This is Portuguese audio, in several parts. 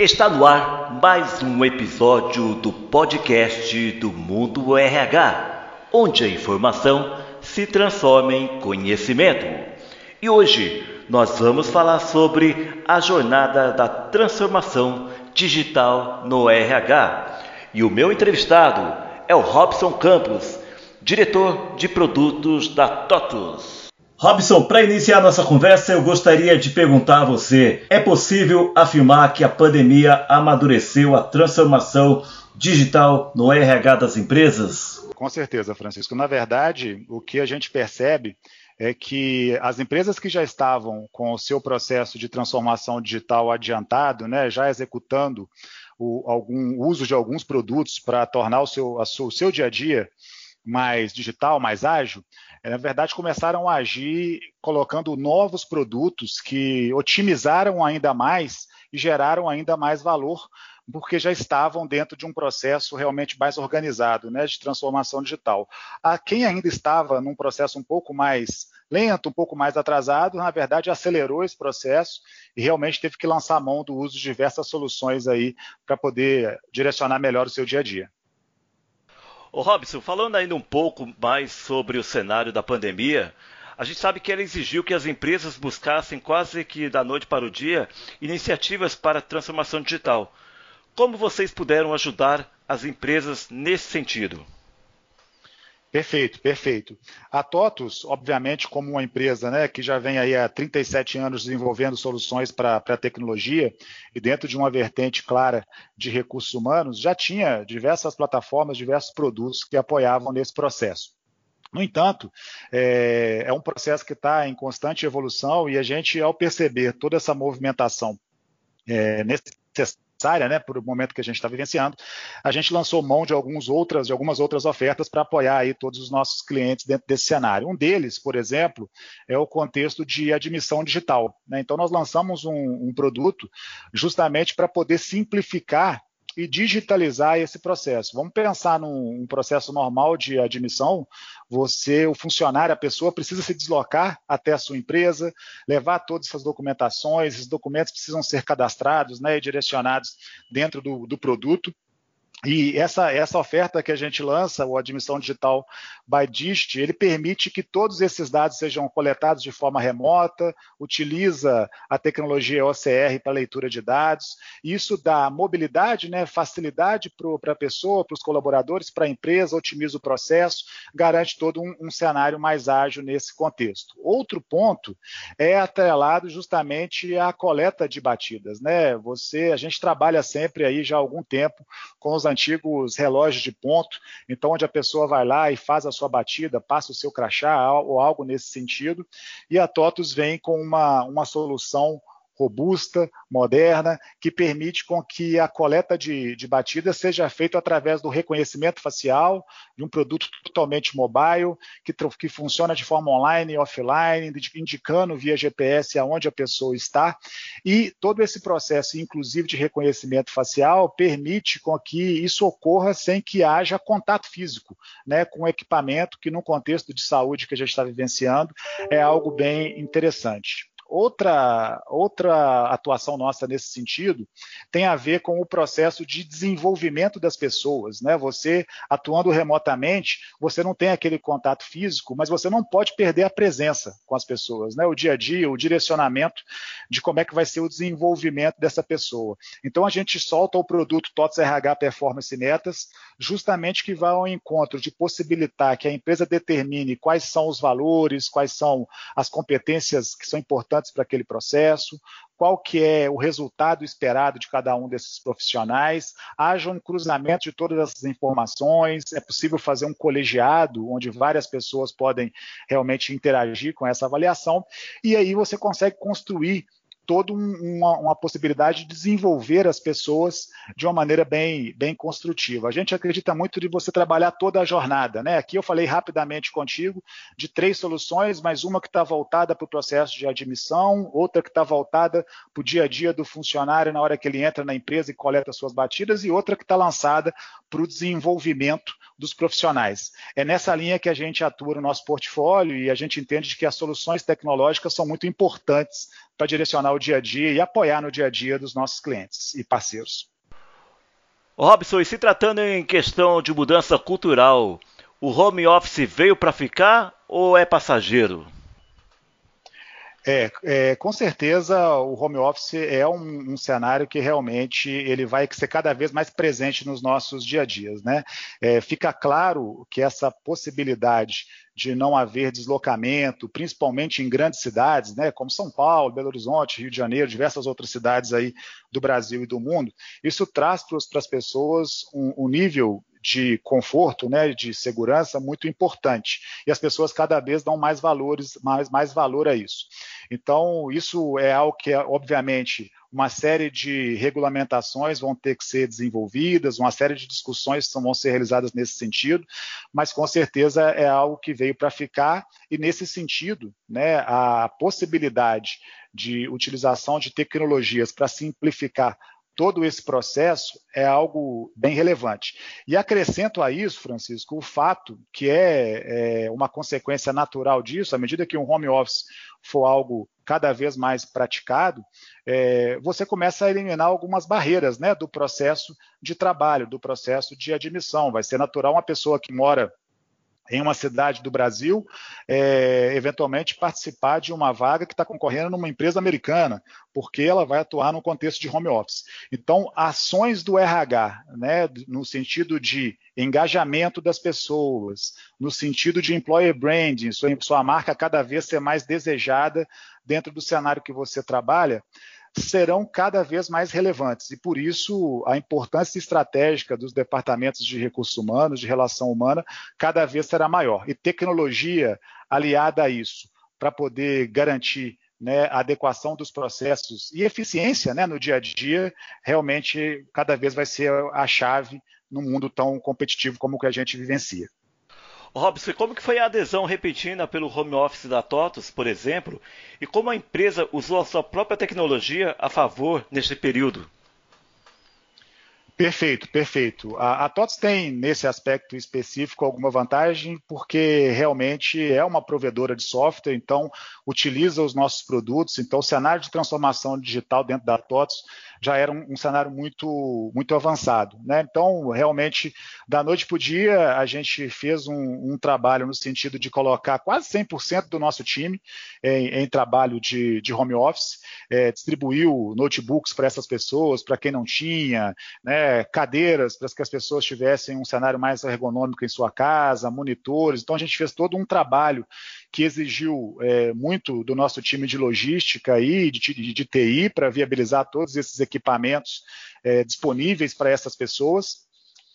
Está no ar mais um episódio do podcast do Mundo RH, onde a informação se transforma em conhecimento. E hoje nós vamos falar sobre a jornada da transformação digital no RH. E o meu entrevistado é o Robson Campos, diretor de produtos da TOTUS. Robson, para iniciar nossa conversa, eu gostaria de perguntar a você: é possível afirmar que a pandemia amadureceu a transformação digital no RH das empresas? Com certeza, Francisco. Na verdade, o que a gente percebe é que as empresas que já estavam com o seu processo de transformação digital adiantado, né, já executando o algum uso de alguns produtos para tornar o seu, a, o seu dia a dia mais digital, mais ágil, na verdade começaram a agir colocando novos produtos que otimizaram ainda mais e geraram ainda mais valor, porque já estavam dentro de um processo realmente mais organizado, né, de transformação digital. A quem ainda estava num processo um pouco mais lento, um pouco mais atrasado, na verdade acelerou esse processo e realmente teve que lançar mão do uso de diversas soluções aí para poder direcionar melhor o seu dia a dia. Ô Robson, falando ainda um pouco mais sobre o cenário da pandemia, a gente sabe que ela exigiu que as empresas buscassem quase que da noite para o dia iniciativas para a transformação digital. Como vocês puderam ajudar as empresas nesse sentido? Perfeito, perfeito. A TOTUS, obviamente, como uma empresa né, que já vem aí há 37 anos desenvolvendo soluções para a tecnologia e dentro de uma vertente clara de recursos humanos, já tinha diversas plataformas, diversos produtos que apoiavam nesse processo. No entanto, é, é um processo que está em constante evolução e a gente, ao perceber toda essa movimentação é, necessária, necessária, né, por o momento que a gente está vivenciando, a gente lançou mão de, alguns outras, de algumas outras ofertas para apoiar aí todos os nossos clientes dentro desse cenário. Um deles, por exemplo, é o contexto de admissão digital. Né? Então, nós lançamos um, um produto justamente para poder simplificar e digitalizar esse processo. Vamos pensar num um processo normal de admissão. Você, o funcionário, a pessoa precisa se deslocar até a sua empresa, levar todas essas documentações, esses documentos precisam ser cadastrados né, e direcionados dentro do, do produto. E essa, essa oferta que a gente lança, o Admissão Digital by Dist, ele permite que todos esses dados sejam coletados de forma remota, utiliza a tecnologia OCR para leitura de dados. Isso dá mobilidade, né, facilidade para a pessoa, para os colaboradores, para a empresa, otimiza o processo, garante todo um, um cenário mais ágil nesse contexto. Outro ponto é atrelado justamente à coleta de batidas. Né? Você, a gente trabalha sempre aí já há algum tempo com os antigos relógios de ponto, então onde a pessoa vai lá e faz a sua batida, passa o seu crachá ou algo nesse sentido, e a TOTUS vem com uma, uma solução robusta, moderna, que permite com que a coleta de, de batidas seja feita através do reconhecimento facial, de um produto totalmente mobile, que, que funciona de forma online e offline, indicando via GPS aonde a pessoa está. E todo esse processo, inclusive de reconhecimento facial, permite com que isso ocorra sem que haja contato físico né, com o equipamento, que no contexto de saúde que a gente está vivenciando é algo bem interessante. Outra, outra atuação nossa nesse sentido tem a ver com o processo de desenvolvimento das pessoas. Né? Você atuando remotamente, você não tem aquele contato físico, mas você não pode perder a presença com as pessoas, né? o dia a dia, o direcionamento de como é que vai ser o desenvolvimento dessa pessoa. Então a gente solta o produto TOTS RH Performance Metas, justamente que vai ao encontro de possibilitar que a empresa determine quais são os valores, quais são as competências que são importantes para aquele processo, qual que é o resultado esperado de cada um desses profissionais, haja um cruzamento de todas essas informações, é possível fazer um colegiado onde várias pessoas podem realmente interagir com essa avaliação, e aí você consegue construir toda um, uma, uma, possibilidade de desenvolver as pessoas de uma maneira bem, bem construtiva. A gente acredita muito de você trabalhar toda a jornada. Né? Aqui eu falei rapidamente contigo de três soluções, mas uma que está voltada para o processo de admissão, outra que está voltada para o dia a dia do funcionário na hora que ele entra na empresa e coleta suas batidas, e outra que está lançada para o desenvolvimento dos profissionais. É nessa linha que a gente atua no nosso portfólio e a gente entende que as soluções tecnológicas são muito importantes para direcionar solucionar o dia a dia e apoiar no dia a dia dos nossos clientes e parceiros. Robson, e se tratando em questão de mudança cultural, o home office veio para ficar ou é passageiro? É, é, com certeza o home office é um, um, cenário que realmente ele vai ser cada vez mais presente nos nossos dia a dias, né? É, fica claro que essa possibilidade de não haver deslocamento, principalmente em grandes cidades, né, como São Paulo, Belo Horizonte, Rio de Janeiro, diversas outras cidades aí do Brasil e do mundo, isso traz para as pessoas um, um nível de conforto, né, de segurança muito importante. E as pessoas cada vez dão mais valores, mais, mais valor a isso. Então, isso é algo que, obviamente, uma série de regulamentações vão ter que ser desenvolvidas, uma série de discussões vão ser realizadas nesse sentido, mas com certeza é algo que veio para ficar, e nesse sentido, né, a possibilidade de utilização de tecnologias para simplificar todo esse processo é algo bem relevante. E acrescento a isso, Francisco, o fato que é, é, uma consequência natural disso, à medida que um home office for algo cada vez mais praticado, é, você começa a eliminar algumas barreiras né, do processo de trabalho, do processo de admissão. Vai ser natural uma pessoa que mora em uma cidade do Brasil, é, eventualmente participar de uma vaga que está concorrendo numa empresa americana, porque ela vai atuar no contexto de home office. Então, ações do RH, né, no sentido de engajamento das pessoas, no sentido de employer branding, sua, sua marca cada vez ser mais desejada dentro do cenário que você trabalha, serão cada vez mais relevantes. E por isso a importância estratégica dos departamentos de recursos humanos, de relação humana, cada vez será maior. E tecnologia aliada a isso, para poder garantir né, a adequação dos processos e eficiência né, no dia a dia, realmente cada vez vai ser a chave num mundo tão competitivo como o que a gente vivencia. Robson, como que foi a adesão repentina pelo home office da TOTUS, por exemplo, e como a empresa usou a sua própria tecnologia a favor neste período? Perfeito, perfeito. A, a tem, nesse aspecto específico, alguma vantagem, porque realmente é uma provedora de software, então utiliza os nossos produtos. Então, o cenário de transformação digital dentro da TOTS já era um, um cenário muito, muito avançado. Né? Então, realmente, da noite para o dia, a gente fez um, um, trabalho no sentido de colocar quase 100% do nosso time em, em trabalho de, de, home office, é, distribuiu notebooks para essas pessoas, para quem não tinha, né, cadeiras para que as pessoas tivessem um cenário mais ergonômico em sua casa, monitores. Então, a gente fez todo um trabalho que exigiu é, muito do nosso time de logística e de, de, de TI para viabilizar todos esses equipamentos é, disponíveis para essas pessoas.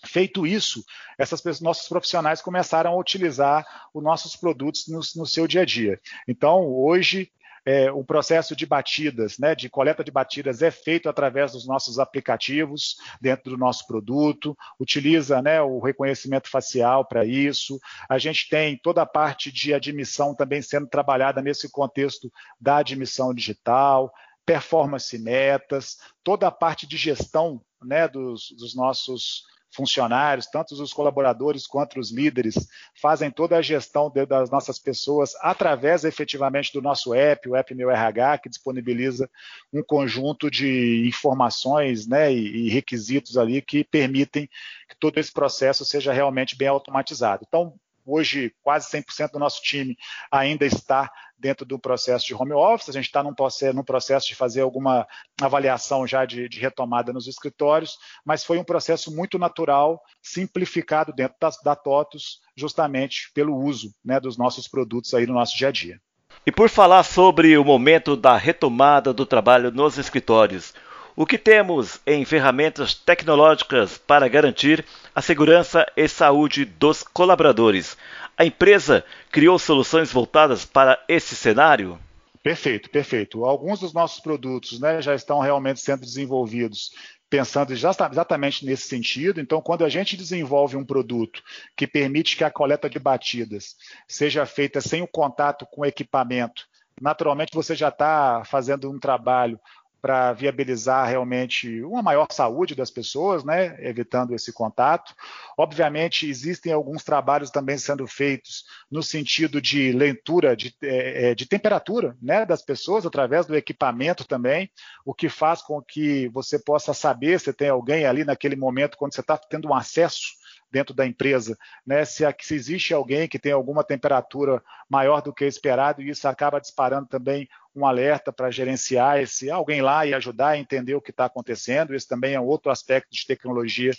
Feito isso, essas nossos profissionais começaram a utilizar os nossos produtos no, no seu dia a dia. Então, hoje, é, o processo de batidas, né, de coleta de batidas é feito através dos nossos aplicativos dentro do nosso produto, utiliza né, o reconhecimento facial para isso. A gente tem toda a parte de admissão também sendo trabalhada nesse contexto da admissão digital, performance metas, toda a parte de gestão né, dos, dos nossos funcionários, tanto os colaboradores quanto os líderes, fazem toda a gestão de, das nossas pessoas através efetivamente do nosso app, o app Meu RH, que disponibiliza um conjunto de informações né, e, e requisitos ali que permitem que todo esse processo seja realmente bem automatizado. Então, hoje quase 100% do nosso time ainda está dentro do processo de home office, a gente está num processo, num processo de fazer alguma avaliação já de, de, retomada nos escritórios, mas foi um processo muito natural, simplificado dentro da, da TOTUS, justamente pelo uso né, dos nossos produtos aí no nosso dia a dia. E por falar sobre o momento da retomada do trabalho nos escritórios, o que temos em ferramentas tecnológicas para garantir a segurança e saúde dos colaboradores? A empresa criou soluções voltadas para esse cenário? Perfeito, perfeito. Alguns dos nossos produtos né, já estão realmente sendo desenvolvidos pensando exatamente nesse sentido. Então, quando a gente desenvolve um produto que permite que a coleta de batidas seja feita sem o contato com o equipamento, naturalmente você já está fazendo um trabalho para viabilizar realmente uma maior saúde das pessoas, né, evitando esse contato. Obviamente, existem alguns trabalhos também sendo feitos no sentido de leitura de, é, é, de temperatura né, das pessoas, através do equipamento também, o que faz com que você possa saber se tem alguém ali naquele momento, quando você está tendo um acesso dentro da empresa, né? Se, se, existe alguém que tem alguma temperatura maior do que esperado, e isso acaba disparando também um alerta para gerenciar esse alguém lá e ajudar a entender o que está acontecendo. Esse também é outro aspecto de tecnologia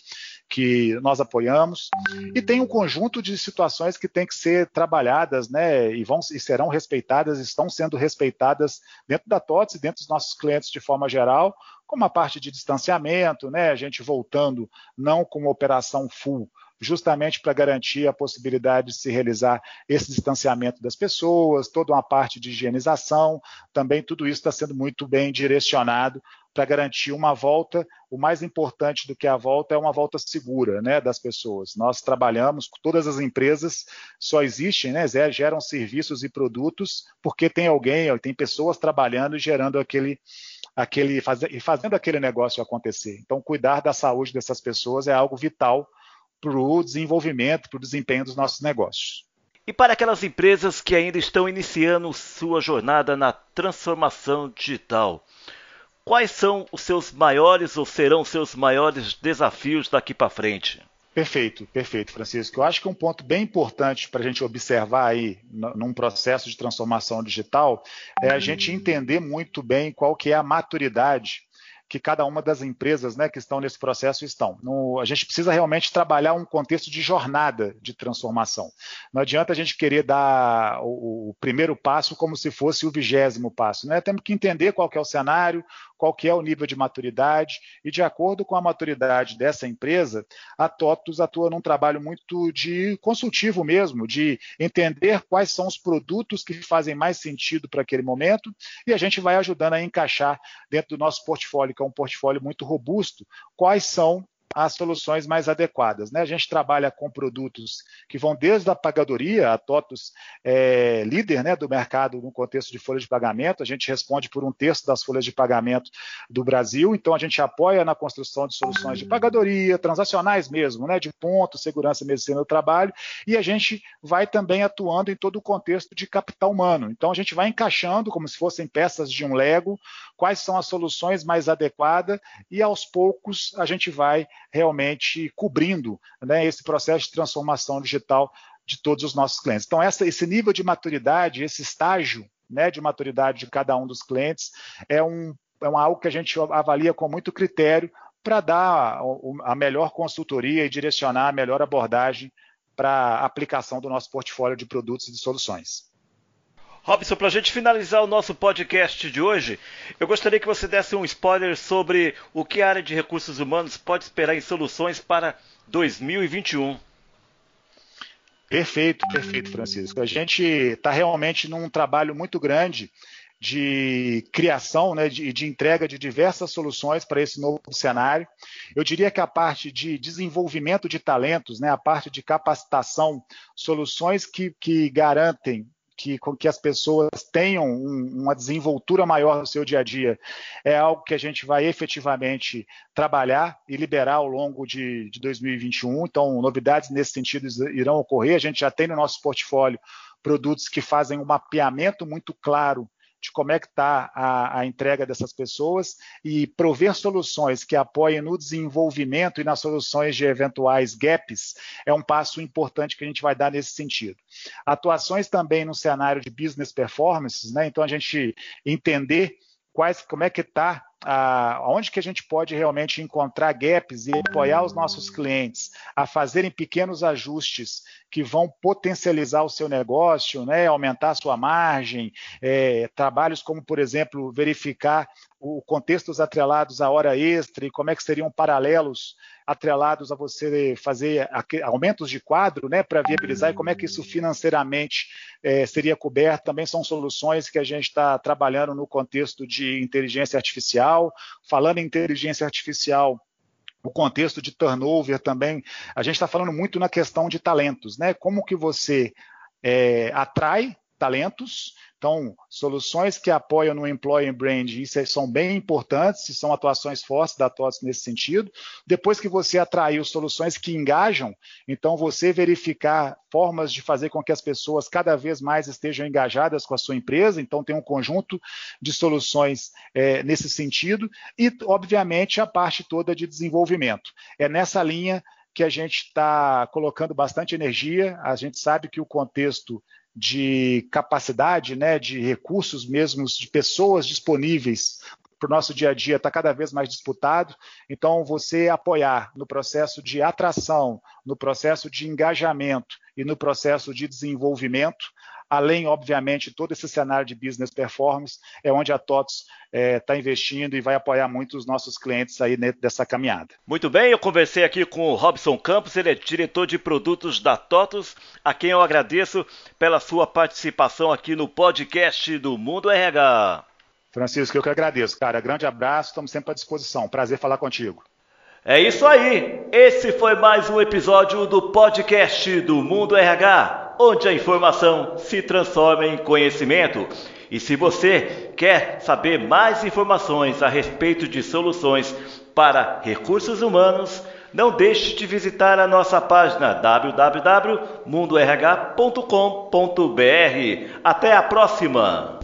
que nós apoiamos. E tem um conjunto de situações que tem que ser trabalhadas, né? E vão e serão respeitadas, estão sendo respeitadas dentro da TOTS e dentro dos nossos clientes de forma geral, como a parte de distanciamento, né? A gente voltando não com uma operação full justamente para garantir a possibilidade de se realizar esse distanciamento das pessoas, toda uma parte de higienização, também tudo isso está sendo muito bem direcionado para garantir uma volta. O mais importante do que a volta é uma volta segura né, das pessoas. Nós trabalhamos, todas as empresas só existem, né, geram serviços e produtos porque tem alguém, tem pessoas trabalhando e gerando aquele aquele e fazendo aquele negócio acontecer. Então, cuidar da saúde dessas pessoas é algo vital para o desenvolvimento, para o desempenho dos nossos negócios. E para aquelas empresas que ainda estão iniciando sua jornada na transformação digital, quais são os seus maiores ou serão seus maiores desafios daqui para frente? Perfeito, perfeito, Francisco. Eu acho que um ponto bem importante para a gente observar aí num processo de transformação digital é a gente entender muito bem qual que é a maturidade que cada uma das empresas né, que estão nesse processo estão. No, a gente precisa realmente trabalhar um contexto de jornada de transformação. Não adianta a gente querer dar o, o primeiro passo como se fosse o vigésimo passo. Né? Temos que entender qual que é o cenário, qual que é o nível de maturidade, e de acordo com a maturidade dessa empresa, a TOTUS atua num trabalho muito de consultivo mesmo, de entender quais são os produtos que fazem mais sentido para aquele momento, e a gente vai ajudando a encaixar dentro do nosso portfólio, que é um portfólio muito robusto, quais são as soluções mais adequadas. Né? A gente trabalha com produtos que vão desde a pagadoria, a TOTUS é líder né, do mercado no contexto de folha de pagamento, a gente responde por um terço das folhas de pagamento do Brasil, então a gente apoia na construção de soluções de pagadoria, transacionais mesmo, né, de ponto, segurança e medicina do trabalho, e a gente vai também atuando em todo o contexto de capital humano. Então a gente vai encaixando como se fossem peças de um Lego, quais são as soluções mais adequadas, e aos poucos a gente vai realmente cobrindo né, esse processo de transformação digital de todos os nossos clientes. Então, essa, esse nível de maturidade, esse estágio né, de maturidade de cada um dos clientes é, um, é um, algo que a gente avalia com muito critério para dar a melhor consultoria e direcionar a melhor abordagem para a aplicação do nosso portfólio de produtos e de soluções. Robson, para a gente finalizar o nosso podcast de hoje, eu gostaria que você desse um spoiler sobre o que a área de recursos humanos pode esperar em soluções para 2021. Perfeito, perfeito, Francisco. A gente está realmente num trabalho muito grande de criação né, de, de entrega de diversas soluções para esse novo cenário. Eu diria que a parte de desenvolvimento de talentos, né, a parte de capacitação, soluções que, que garantem que, que as pessoas tenham um, uma desenvoltura maior no seu dia a dia é algo que a gente vai efetivamente trabalhar e liberar ao longo de, de 2021. Então, novidades nesse sentido irão ocorrer. A gente já tem no nosso portfólio produtos que fazem um mapeamento muito claro de como é que está a, a, entrega dessas pessoas e prover soluções que apoiem no desenvolvimento e nas soluções de eventuais gaps é um passo importante que a gente vai dar nesse sentido. Atuações também no cenário de business performances, né? Então a gente entender quais, como é que está aonde que a gente pode realmente encontrar gaps e apoiar os nossos clientes a fazerem pequenos ajustes que vão potencializar o seu negócio, né, aumentar a sua margem, é, trabalhos como, por exemplo, verificar o contextos atrelados à hora extra e como é que seriam paralelos atrelados a você fazer aumentos de quadro né, para viabilizar e como é que isso financeiramente é, seria coberto. Também são soluções que a gente está trabalhando no contexto de inteligência artificial. Falando em inteligência artificial, o contexto de turnover também, a gente está falando muito na questão de talentos, né? Como que você é, atrai talentos Então, soluções que apoiam no employer brand, isso é, são bem importantes, e são atuações fortes da TOTS nesse sentido. Depois que você atraiu soluções que engajam, então você verificar formas de fazer com que as pessoas cada vez mais estejam engajadas com a sua empresa, então tem um conjunto de soluções é, nesse sentido, e, obviamente, a parte toda de desenvolvimento. É nessa linha que a gente está colocando bastante energia. A gente sabe que o contexto de capacidade, né, de recursos mesmos, de pessoas disponíveis para o nosso dia a dia está cada vez mais disputado. Então, você apoiar no processo de atração, no processo de engajamento e no processo de desenvolvimento, além, obviamente, todo esse cenário de business performance, é onde a TOTS está é, tá investindo e vai apoiar muito os nossos clientes aí dessa caminhada. Muito bem, eu conversei aqui com o Robson Campos, ele é diretor de produtos da TOTOS, a quem eu agradeço pela sua participação aqui no podcast do Mundo RH. Francisco, eu que agradeço, cara. Grande abraço, estamos sempre à disposição. Prazer falar contigo. É isso aí. Esse foi mais um episódio do podcast do Mundo RH, onde a informação se transforma em conhecimento. E se você quer saber mais informações a respeito de soluções para recursos humanos, não deixe de visitar a nossa página www.mundorh.com.br. Até a próxima!